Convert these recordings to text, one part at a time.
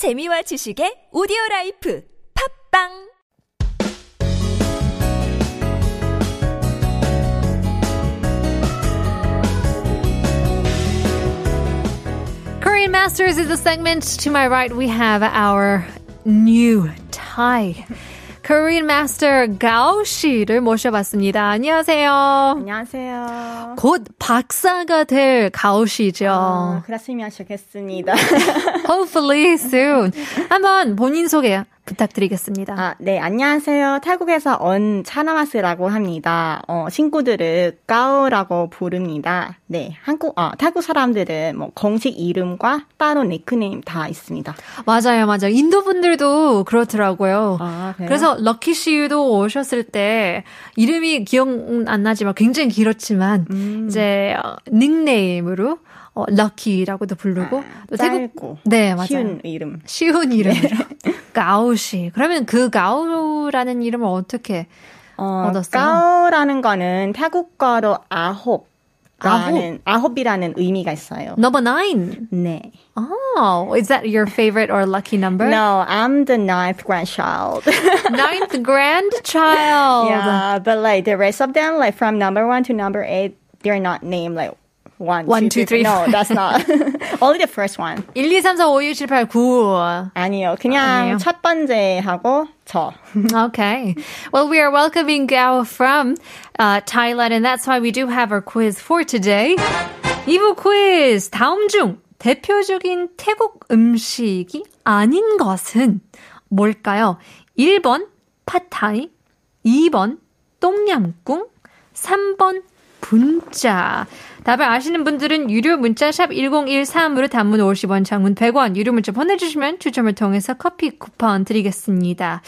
재미와 지식의 오디오 라이프 팝빵 Korean Masters is the segment. To my right, we have our new Thai Korean Master Gao 씨를 모셔봤습니다. 안녕하세요. 안녕하세요. 곧 박사가 될 가오 씨죠. 아, 그렇으면 좋겠습니다. Hopefully soon. 한번 본인 소개 부탁드리겠습니다. 아, 네, 안녕하세요. 태국에서 온 차나마스라고 합니다. 어, 친구들을 까오라고 부릅니다. 네, 한국, 어, 태국 사람들은 뭐 공식 이름과 따로 닉네임 다 있습니다. 맞아요, 맞아요. 인도 분들도 그렇더라고요. 아? 그래서 럭키 씨도 오셨을 때 이름이 기억 안 나지만 굉장히 길었지만 음. 이제 어, 닉네임으로 어, 럭키라고도 부르고 또 짧고 네 맞아요 쉬운 이름. 쉬운 이름으로 가오 씨. 그러면 그 가오라는 이름을 어떻게 어, 얻었어요? 까오라는 거는 태국어로 아홉. 라는 아홉이라는 의미가 있어요. number nine? 네. Oh, is that your favorite or lucky number? No, I'm the ninth grandchild. Ninth grandchild. Yeah, but like the rest of them, like from number one to number eight, they're not named like one, One, two, three, No, that's not. Only the first one. 1, 2, 3, 4, 5, 6, 7, 8, 9. 아니요, 그냥 아니에요? 첫 번째 하고 저. Okay. Well, we are welcoming Gao from uh, Thailand, and that's why we do have our quiz for today. 2부 quiz. 다음 중 대표적인 태국 음식이 아닌 것은 뭘까요? 1번 팟타이, 2번 똥냥꿍, 3번 분짜. 답을 아시는 분들은 유료 문자 샵 1013으로 단문 50원, 장문 100원, 유료 문자 보내주시면 추첨을 통해서 커피 쿠폰 드리겠습니다.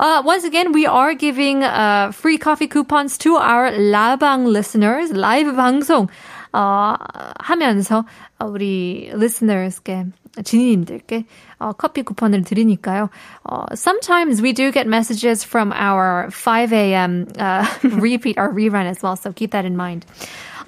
Uh, once again, we are giving uh, free coffee coupons to our 라방 listeners. 라이브 방송 어, 하면서 어, 우리 listeners께 지니님들께 어, 커피 쿠폰을 드리니까요. 어, sometimes we do get messages from our 5 a.m. Uh, repeat or rerun as well, so keep that in mind.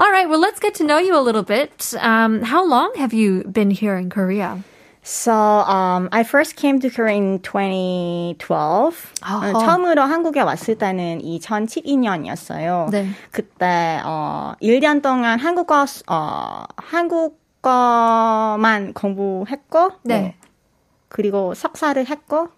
All right, well, let's get to know you a little bit. Um, how long have you been here in Korea? So, um, I first came to Korea in 2012. 아하. 어, 처음으로 한국에 왔을 때는 2012년이었어요. 네. 그때 어 1년 동안 한국어 어 한국어만 공부했고 네. 뭐, 그리고 석사를 했고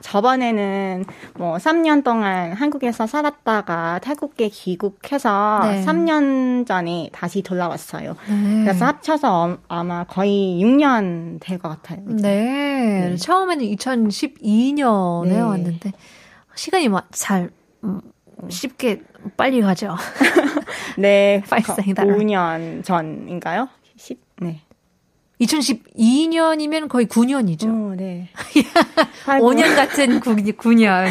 저번에는 뭐 3년 동안 한국에서 살았다가 태국에 귀국해서 네. 3년 전에 다시 돌아왔어요. 네. 그래서 합쳐서 어- 아마 거의 6년 될 것 같아요. 이제. 네. 처음에는 2012년에 네. 왔는데 시간이 막잘 음, 쉽게 빨리 가죠. 네, By 거- saying that, right? 5년 전인가요? 10, 네. 2012년이면 거의 9년이죠. 오, 네. 아이고. 5년 같은 9, 9년.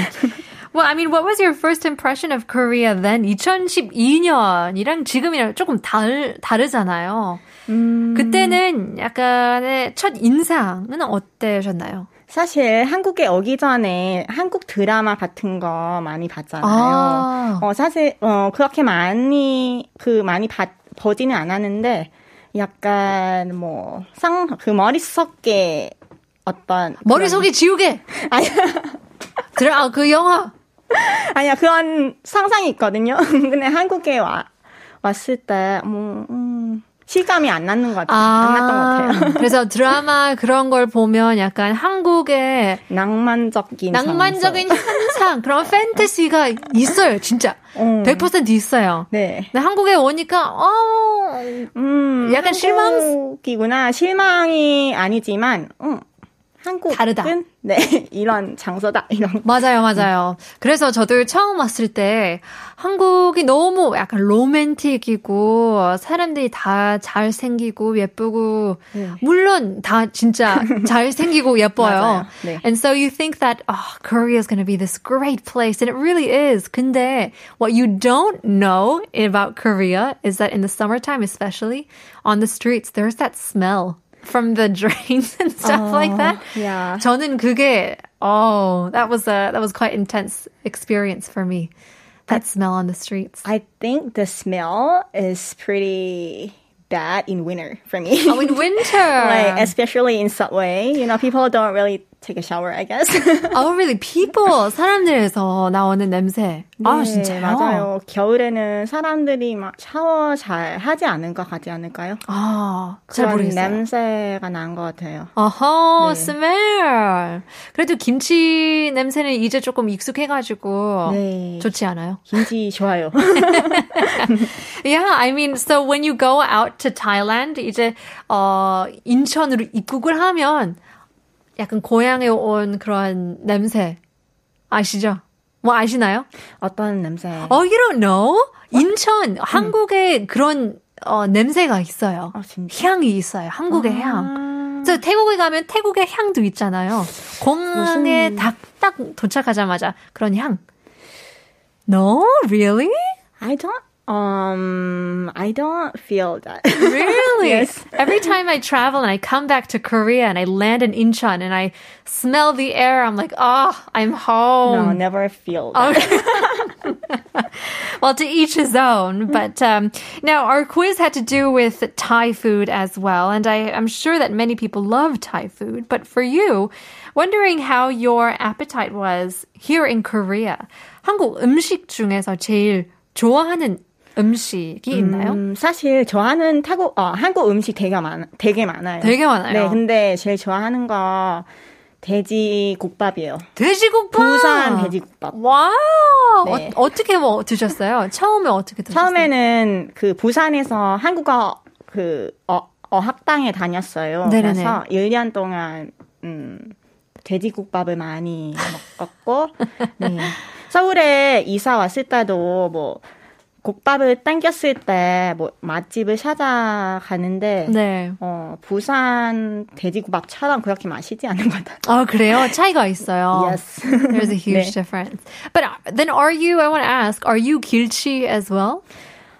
Well, I mean, what was your first impression of Korea then? 2012년이랑 지금이랑 조금 다르, 다르잖아요. 음, 그때는 약간의 첫 인상은 어때셨나요? 사실 한국에 오기 전에 한국 드라마 같은 거 많이 봤잖아요. 아. 어, 사실, 어, 그렇게 많이, 그, 많이 봤, 보지는 않았는데, 약간, 뭐, 상, 그 머릿속에 어떤. 머릿속에 지우개! 아니, 드라, 아, 그 영화! 아니야, 그런 상상이 있거든요. 근데 한국에 와, 왔을 때, 뭐, 음, 실감이 안 나는 것 같아요. 안 났던 것 같아요. 그래서 드라마 그런 걸 보면 약간 한국의 낭만적인. 낭만적인. 현상, 그런 판타지가 있어요, 진짜. 어. 100% 있어요. 네. 근데 한국에 오니까, 어, 음, 약간 실망- 한국이구나. 실망이 아니지만, 음, 한국은 다르다. 네, 이런 장소다. 이런. 맞아요, 맞아요. 그래서 저도 처음 왔을 때 한국이 너무 약간 로맨틱이고 사람들이 다 잘생기고 예쁘고 네. 물론 다 진짜 잘생기고 예뻐요. 네. And so you think that oh, Korea is going to be this great place and it really is. 근데 what you don't know about Korea is that in the summertime especially on the streets there's that smell from the drains and stuff like that. yeah. 저는 그게 oh that was a that was quite intense experience for me. That smell on the streets. I think the smell is pretty bad in winter for me. Oh, in winter. like especially in subway, you know, people don't really take a shower, I guess. Oh, really? People, 사람들에서 나오는 냄새. 아, 네, 진짜요? 맞아요. 겨울에는 사람들이 막 샤워 잘 하지 것 같지 않을까요? 아, 잘 모르겠어요. 냄새가 난 것 같아요. 어허, 네. smell. 그래도 김치 냄새는 이제 조금 익숙해가지고 네. 좋지 않아요? 김치 좋아요. Yeah, I mean, so when you go out to Thailand, 이제 어 인천으로 입국을 하면 약간 고향에 온 그런 냄새 아시죠? 뭐 아시나요? 어떤 냄새? Oh, you don't know? 인천 한국에 그런 어 냄새가 있어요. 아? 향이 있어요. 한국의 향. 그래서 태국에 가면 태국의 향도 있잖아요. 공항에 무슨- 딱, 딱 도착하자마자 그런 향. No, really? I don't. Um, I don't feel that. Really? Yes. Every time I travel and I come back to Korea and I land in Incheon and I smell the air, I'm like, oh, I'm no, home. never feel that. well, to each his own. But um, now our quiz had to do with Thai food as well, and I, I'm sure that many people love Thai food. But for you, wondering how your appetite was here in Korea. 한국 음식 중에서 제일 좋아하는 음식이 있나요? 음, 사실 좋아하는 태국, 어, 한국 음식 되게 많, 되게 많아요. 되게 많아요. 네, 근데 제일 좋아하는 거 돼지국밥이에요. 돼지국밥. 부산 돼지국밥. Wow. 네. 어, 떻게뭐 드셨어요? 처음에 어떻게 드셨어요? 처음에는 그 부산에서 한국어 그 어, 어학당에 다녔어요. 네네네. 그래서 1년 동안 음, 돼지국밥을 많이 먹었고 네. 서울에 이사 왔을 때도 뭐 국밥을 땡겼을 때 뭐 맛집을 찾아가는데 네. 어, 부산 돼지국밥처럼 그렇게 맛있지 않은 것 같아요. 아 그래요? 차이가 있어요. Yes. There's a huge 네. difference. But uh, then are you, I want to ask, are you 길치 as well?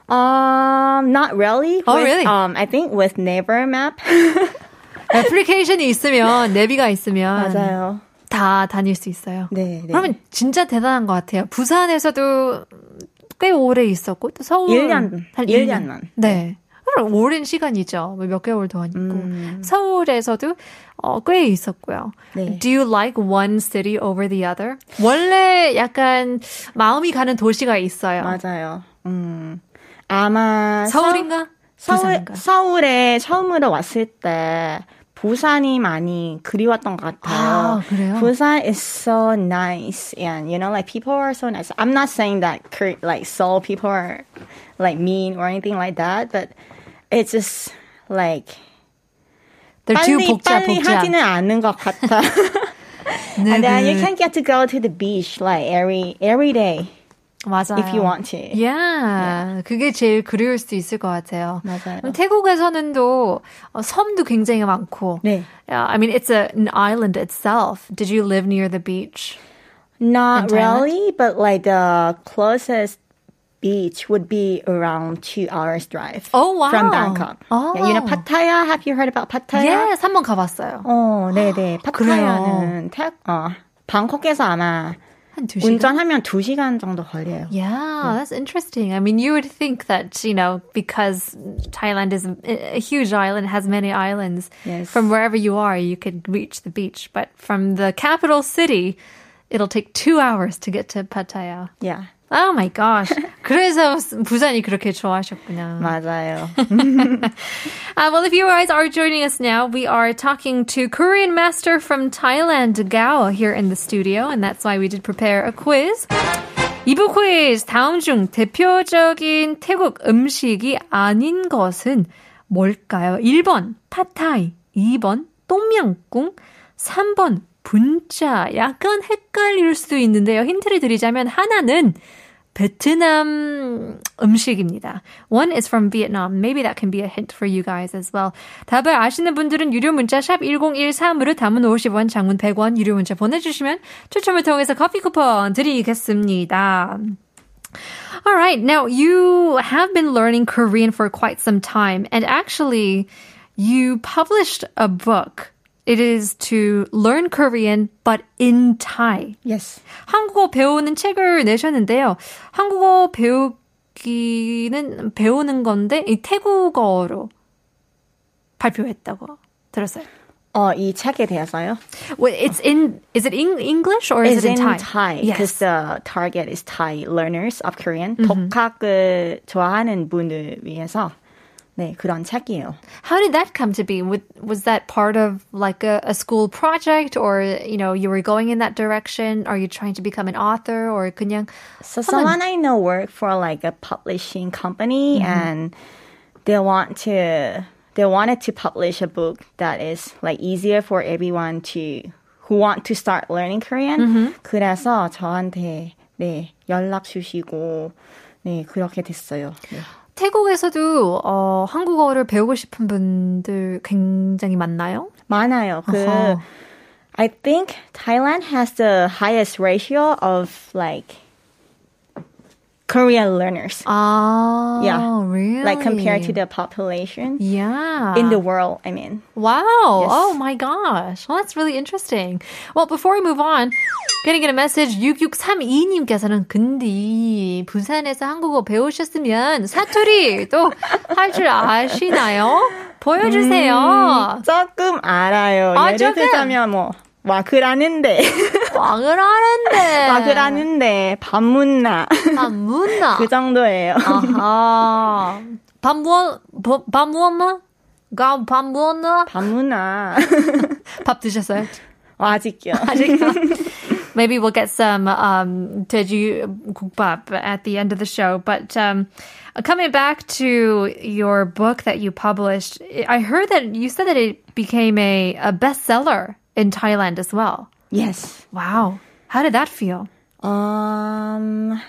Um, not really. Oh, With, really? Um, I think with Neighbor Map. 애플리케이션이 있으면, 내비가 있으면 맞아요. 다 다닐 수 있어요. 네, 네. 그러면 진짜 대단한 것 같아요. 부산에서도 꽤 오래 있었고, 또 서울. 일 년, 한일일 년. 년만. 네. 그럼 오랜 시간이죠. 뭐몇 개월 동안 있고. 음. 서울에서도 어, 꽤 있었고요. 네. Do you like one city over the other? 원래 약간 마음이 가는 도시가 있어요. 맞아요. 음. 아마 서울인가? 서, 울 부산인가? 서울에 처음으로 왔을 때 부산이 많이 그리웠던 것 같아요. 아, 그래요? 부산 is so nice and you know like people are so nice. I'm not saying that Kor- like Seoul people are like mean or anything like that, but it's just like They're too 빨리 복잡 빨리 복잡. 하지는 않는 것 같아. 네, and then you 네. can get to go to the beach like every every day 맞아요. if you want to. Yeah. 그게 제일 그리울 수 있을 것 같아요. 맞아요. 태국에서는 또 어, 섬도 굉장히 많고. 네. Yeah, I mean, it's a, an island itself. Did you live near the beach? Not really, but like the closest beach would be around two hours drive. Oh, wow. From Bangkok. Oh. Yeah, you know Pattaya? Have you heard about Pattaya? Yes, 한번 가봤어요. 어, 네네. 파타야는 태, 어, 방콕에서 아마 한 두 시간? 운전하면 두 시간 정도 걸려요. Yeah, that's interesting. I mean, you would think that, you know, because Thailand is a, a huge island, has many islands, Yes. from wherever you are, you could reach the beach. But from the capital city, it'll take two hours to get to Pattaya. Yeah, Oh my gosh. 그래서 부산이 그렇게 좋아하셨구나. 맞아요. Uh, well, if you guys are joining us now, we are talking to Korean master from Thailand, Gao, here in the studio, and that's why we did prepare a quiz. 이부 퀴즈 다음 중 대표적인 태국 음식이 아닌 것은 뭘까요? 1번 팟타이, 2번 똠양꿍, 3번 분짜. 약간 헷갈릴 수도 있는데요. 힌트를 드리자면 하나는 베트남 음식입니다. One is from Vietnam. Maybe that can be a hint for you guys as well. 답을 아시는 분들은 유료 문자 샵 1013으로 담은 50원, 장문 100원 유료 문자 보내주시면 추첨을 통해서 커피 쿠폰 드리겠습니다. All right. Now, you have been learning Korean for quite some time, and actually, you published a book. It is to learn Korean, but in Thai. Yes. 한국어 배우는 책을 내셨는데요. 한국어 배우기는 배우는 건데 이 태국어로 발표했다고 들었어요. 어, 이 책에 대해서요? Well, it's in. Is it in English or is It's it in Thai? Thai Yes. because the target is Thai learners of Korean. Mm-hmm. 독학을 좋아하는 분을 위해서 네 그런 책이에요. How did that come to be? Was, was that part of like a, a school project, or you know, you were going in that direction? Are you trying to become an author, or 그냥 So someone I know work for like a publishing company and they want to they wanted to publish a book that is like easier for everyone to who want to start learning Korean. 그래서 저한테 네 연락 주시고 네 그렇게 됐어요. 네. 태국에서도 어, 한국어를 배우고 싶은 분들 굉장히 많나요? 많아요. 그 어허. I think Thailand has the highest ratio of like Korean learners. 아, Yeah. really? Like compared to the population yeah in the world, I mean. Wow. Yes. Oh my gosh. Well, that's really interesting. Well, before we move on, getting a message 6632님께서는 근데 부산에서 한국어 배우셨으면 사투리 또 할 줄 아시나요? 보여주세요. 조금 알아요. 아, 예를 조금? 들자면 뭐 와그라는데 왕을 하는데. 와그라는데 밥 묻나 아, 문나. 그 정도예요. 아하. 밥 무었, 뭐, 밥 무었나? 가, 밥 무었나? 밥 묻나 밥 드셨어요? 아직요. Maybe we'll get some um, 돼지 국밥 at the end of the show. But um, coming back to your book that you published, I heard that you said that it became a, a bestseller in Thailand as well. Yes. Wow. How did that feel? Um,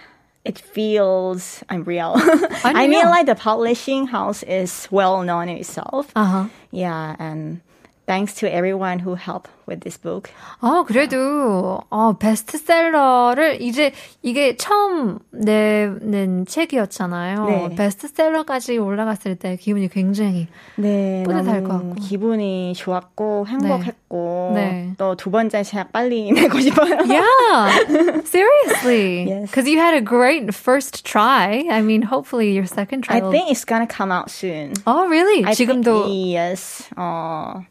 it feels unreal. I mean, like the publishing house is well known in itself. Uh-huh. Yeah, and thanks to everyone who helped with this book. 어, 그래도, 어, 베스트셀러를 이제 이게 처음 내는 책이었잖아요. 네. 베스트셀러까지 올라갔을 때 기분이 굉장히 네, 뿌듯할 것 같고. 기분이 좋았고 행복했고 네. 또두 번째 책 빨리 내고 싶어요. Yeah, seriously. Yes. Because you had a great first try. I mean, hopefully your second try. I think it's gonna come out soon. Oh, really? I think- 지금도. yes. Uh,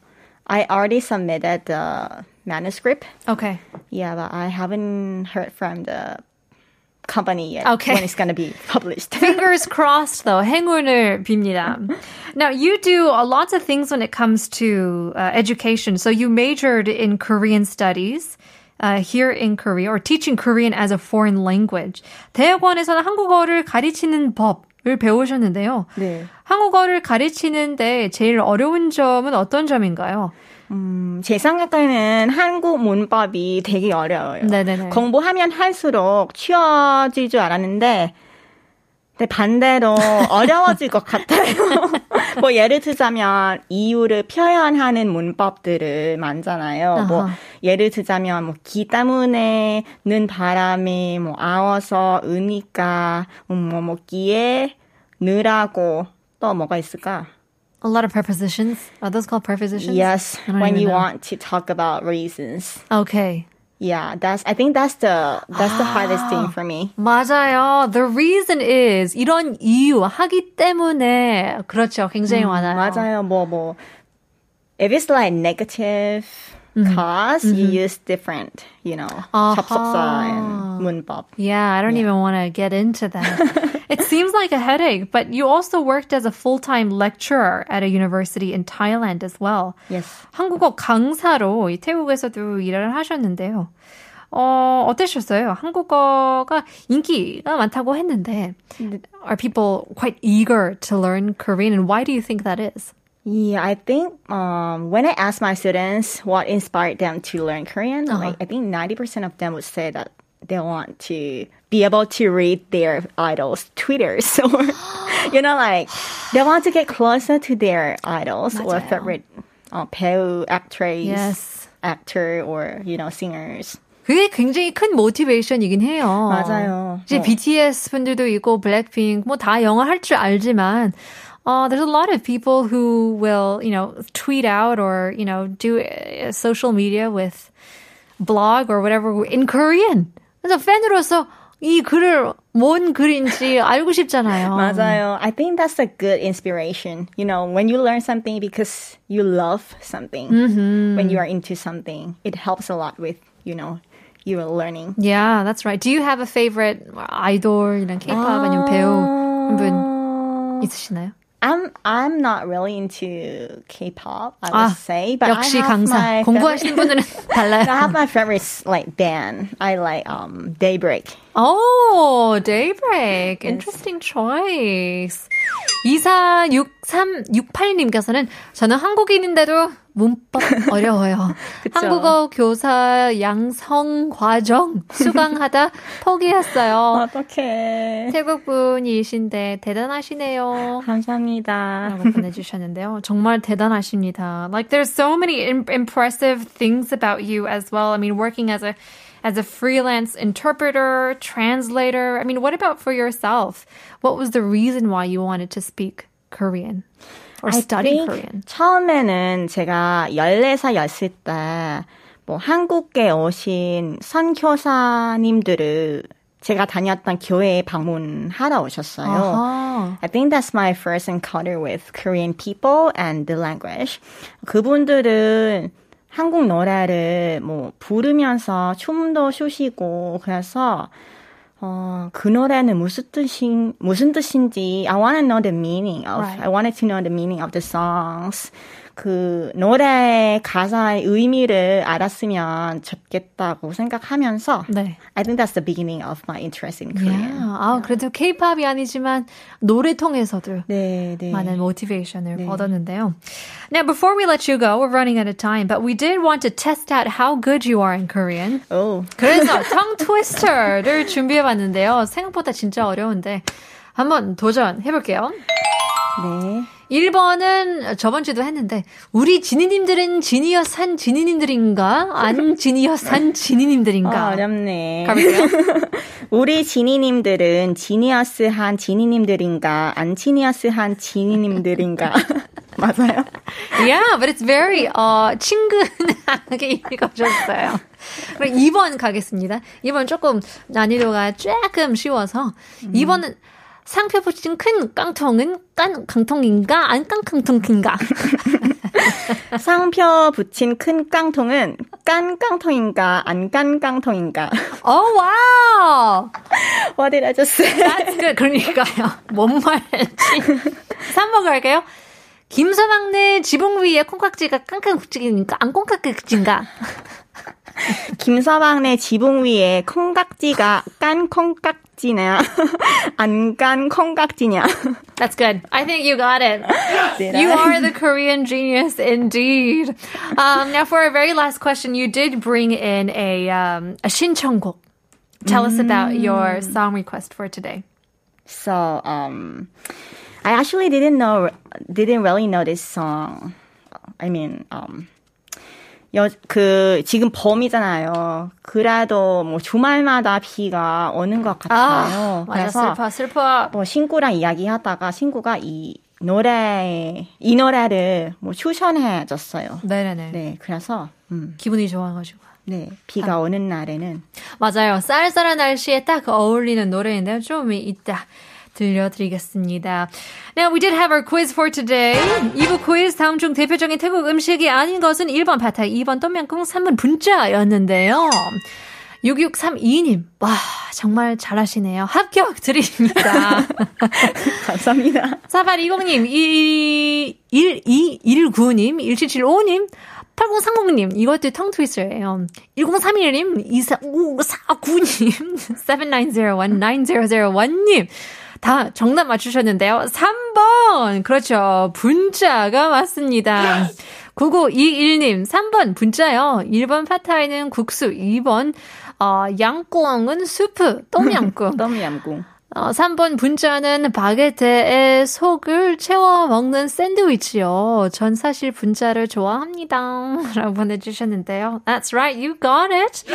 I already submitted the manuscript. Okay. Yeah, but I haven't heard from the company yet Okay. when it's gonna be published. Fingers crossed, though. 행운을 빕니다. Now, you do a lot of things when it comes to uh, education. So you majored in Korean studies. Uh, here in Korea, or teaching Korean as a foreign language. 대학원에서는 한국어를 가르치는 법 을 배우셨는데요. 네. 한국어를 가르치는데 제일 어려운 점은 어떤 점인가요? 음, 제 생각에는 한국 문법이 되게 어려워요. 네네네. 공부하면 할수록 쉬워질 줄 알았는데, 근데 반대로 어려워질 것 같아요. 뭐 예를 들자면 이유를 표현하는 문법들을 많잖아요. 뭐 아하. 예를 들자면 뭐 기 때문에 는 바람이 뭐 아워서 의니까 뭐 먹기에 느라고 또 뭐가 있을까? A lot of prepositions. Are those called prepositions? Yes, when you know. want to talk about reasons. Okay. Yeah, that's I think that's the that's the hardest thing for me. 맞아요. The reason is 이런 이유 하기 때문에 그렇죠. 굉장히 많아요. 맞아요. 뭐 뭐 if it's like negative cause, you use different, you know, 아하. 접속사 and 문법. Yeah, I don't even want to get into that. it seems like a headache, but you also worked as a full-time lecturer at a university in Thailand as well. Yes. 한국어 강사로 이 태국에서도 일을 하셨는데요. 어, 어떠셨어요? 한국어가 인기가 많다고 했는데 are people quite eager to learn Korean and why do you think that is? Yeah, I think um, when I ask my students what inspired them to learn Korean, like I think ninety percent of them would say that they want to be able to read their idols' Twitters or you know, like they want to get closer to their idols or 맞아요. favorite uh, 배우, actress, Yes. actor, or you know, singers. 그게 굉장히 큰 모티베이션이긴 해요. 맞아요. 이제 어. BTS 분들도 있고 블랙핑크 뭐 다 영어 할 줄 알지만 uh, there's a lot of people who will, you know, tweet out or, you know, do uh, social media with blog or whatever in Korean. 그래서 팬으로서 이 글을 뭔 글인지 알고 싶잖아요. 맞아요. I think that's a good inspiration. You know, when you learn something because you love something, when you are into something, it helps a lot with, you know, your learning. Yeah, that's right. Do you have a favorite 아이돌, 이런 K-pop 아니면 배우 한 분 있으시나요? I'm I'm not really into K-pop, I would 아, say, but 역시 I have 강사. my 공부하시는 favorite- 분들은 달라요. I have my favorites like band. I like um Daybreak. Oh, Daybreak. Interesting choice. 246368님께서는 저는 한국인인데도 문법 어려워요. 한국어 교사 양성 과정 수강하다 포기했어요. 어떡해. 태국 분이신데 대단하시네요. 감사합니다. 라고 보내주셨는데요. 정말 대단하십니다. Like there's so many im- impressive things about you as well. I mean, working as a as a freelance interpreter, translator. I mean, what about for yourself? What was the reason why you wanted to speak Korean or I study think Korean? 처음에는 제가 14살이었을 때, 뭐, 한국에 오신 선교사님들을 제가 다녔던 교회에 방문하러 오셨어요. 아하. I think that's my first encounter with Korean people and the language. 그분들은 한국 노래를 뭐 부르면서 춤도 추시고 그래서 어, 그 노래는 무슨 뜻인 무슨 뜻인지 I want to know the meaning of Right. I wanted to know the meaning of the songs. 그 노래 가사의 의미를 알았으면 좋겠다고 생각하면서 네. I think that's the beginning of my interest in Korean. Yeah. 아, 그래도 K-팝이 아니지만 노래 통해서도 네, 네. 많은 모티베이션을 얻었는데요. Now, before we let you go, we're running out of time, but we did want to test out how good you are in Korean. 오, 그래서 tongue twister를 준비해 봤는데요. 생각보다 진짜 어려운데 한번 도전해 볼게요. 네. 1번은 저번 주도 했는데 우리 지니님들은 지니어 산 지니님들인가? 안 지니어 산 지니님들인가? 아, 어렵네. 가볼게요. 우리 지니님들은 지니어스 한 지니님들인가, 안 지니어스 한 지니님들인가. 맞아요? Yeah, but it's very 어, 친근하게 읽어줬어요. 그럼 2번 가겠습니다. 2번 조금 난이도가 조금 쉬워서 2번은 상표 붙인 큰 깡통은 깐 깡통인가 안 깡깡통인가? 상표 붙인 큰 깡통은 깐 깡통인가, 안 깐 깡통인가. Oh wow, What did I just say? that's good. 그러니까요. 뭔 말인지. 3번 갈게요. 김서방네 지붕 위에 콩깍지가 깡깡국지인가 안 콩깍지인가? 김서방네 지붕 위에 콩깍지가 깐 콩깍 지냐, 안 깐 콩깍지냐. That's good. I think you got it. Did you I? are the Korean genius indeed. Um, now, for our very last question, you did bring in a um, a 신청곡. Tell us about your song request for today. So, um, I actually didn't know, didn't really know this song. I mean, um, 여, 그, 지금 봄이잖아요. 그래도 뭐 주말마다 비가 오는 것 같아요. 맞아, 그래서 슬퍼, 슬퍼. 뭐 친구랑 이야기하다가 친구가 이 노래, 이 노래를 뭐 추천해 줬어요. 네네네. 네, 그래서, 음, 기분이 좋아가지고. 네, 비가 오는 날에는 맞아요. 쌀쌀한 날씨에 딱 어울리는 노래인데요. 좀 이따 들려드리겠습니다. Now, we did have our quiz for today. 2부 quiz 다음 중 대표적인 태국 음식이 아닌 것은 1번 파타이, 2번 똠양꿍, 3번 분짜였는데요. 6632님, 와, 정말 잘하시네요. 합격 드립니다. 감사합니다. 4820님, 1219님, 1775님, 8030님, 이것도 텅 트위스트예요. 1031님, 2449님, 7901, 9001님, 다 정답 맞추셨는데요. 3번! 그렇죠. 분짜가 맞습니다. 9921님, 3번 분짜요. 1번 파타이는 국수, 2번, 어, 양꿍은 수프, 똠양꿍. 똠얌꿍. 어, 3번 분짜는 바게트에 속을 채워 먹는 샌드위치요. 전 사실 분짜를 좋아합니다. 라고 보내주셨는데요. That's right, you got it.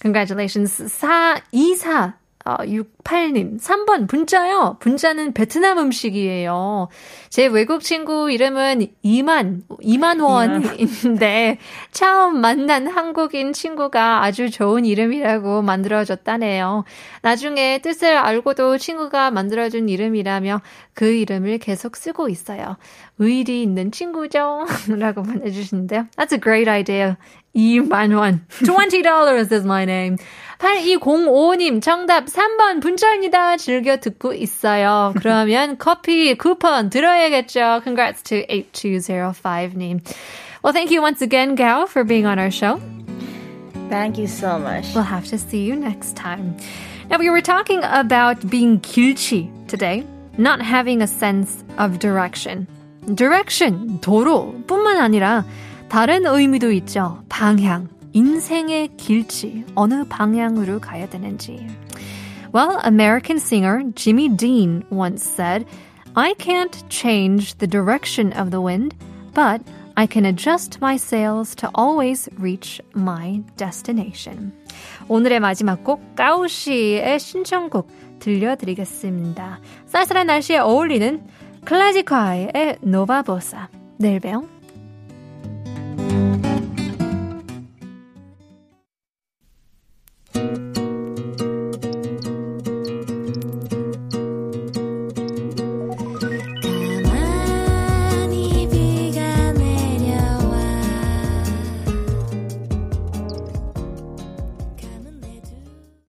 Congratulations. 4, 2, 4. 어, 8668님, 3번 분짜요. 분짜는 베트남 음식이에요. 제 외국 친구 이름은 이만, 이만원인데, 처음 만난 한국인 친구가 아주 좋은 이름이라고 만들어줬다네요. 나중에 뜻을 알고도 친구가 만들어준 이름이라며 그 이름을 계속 쓰고 있어요. 의리 있는 친구죠? 라고 보내주시는데요. That's a great idea. 이만원. $20 is my name. 8205님 정답 3번 분짜입니다. 즐겨 듣고 있어요. 그러면 커피 쿠폰 들어야겠죠. Congrats to 8205님. Well, thank you once again, Gao, for being on our show. Thank you so much. We'll have to see you next time. Now, we were talking about being 길치 today, not having a sense of direction. Direction, 도로 뿐만 아니라 다른 의미도 있죠. 방향, 인생의 길치, 어느 방향으로 가야 되는지. Well, American singer Jimmy Dean once said, I can't change the direction of the wind, but I can adjust my sails to always reach my destination. 오늘의 마지막 곡, 까우 씨의 신청곡 들려드리겠습니다. 쌀쌀한 날씨에 어울리는 클래식화의 노바보사. 내일 봬요.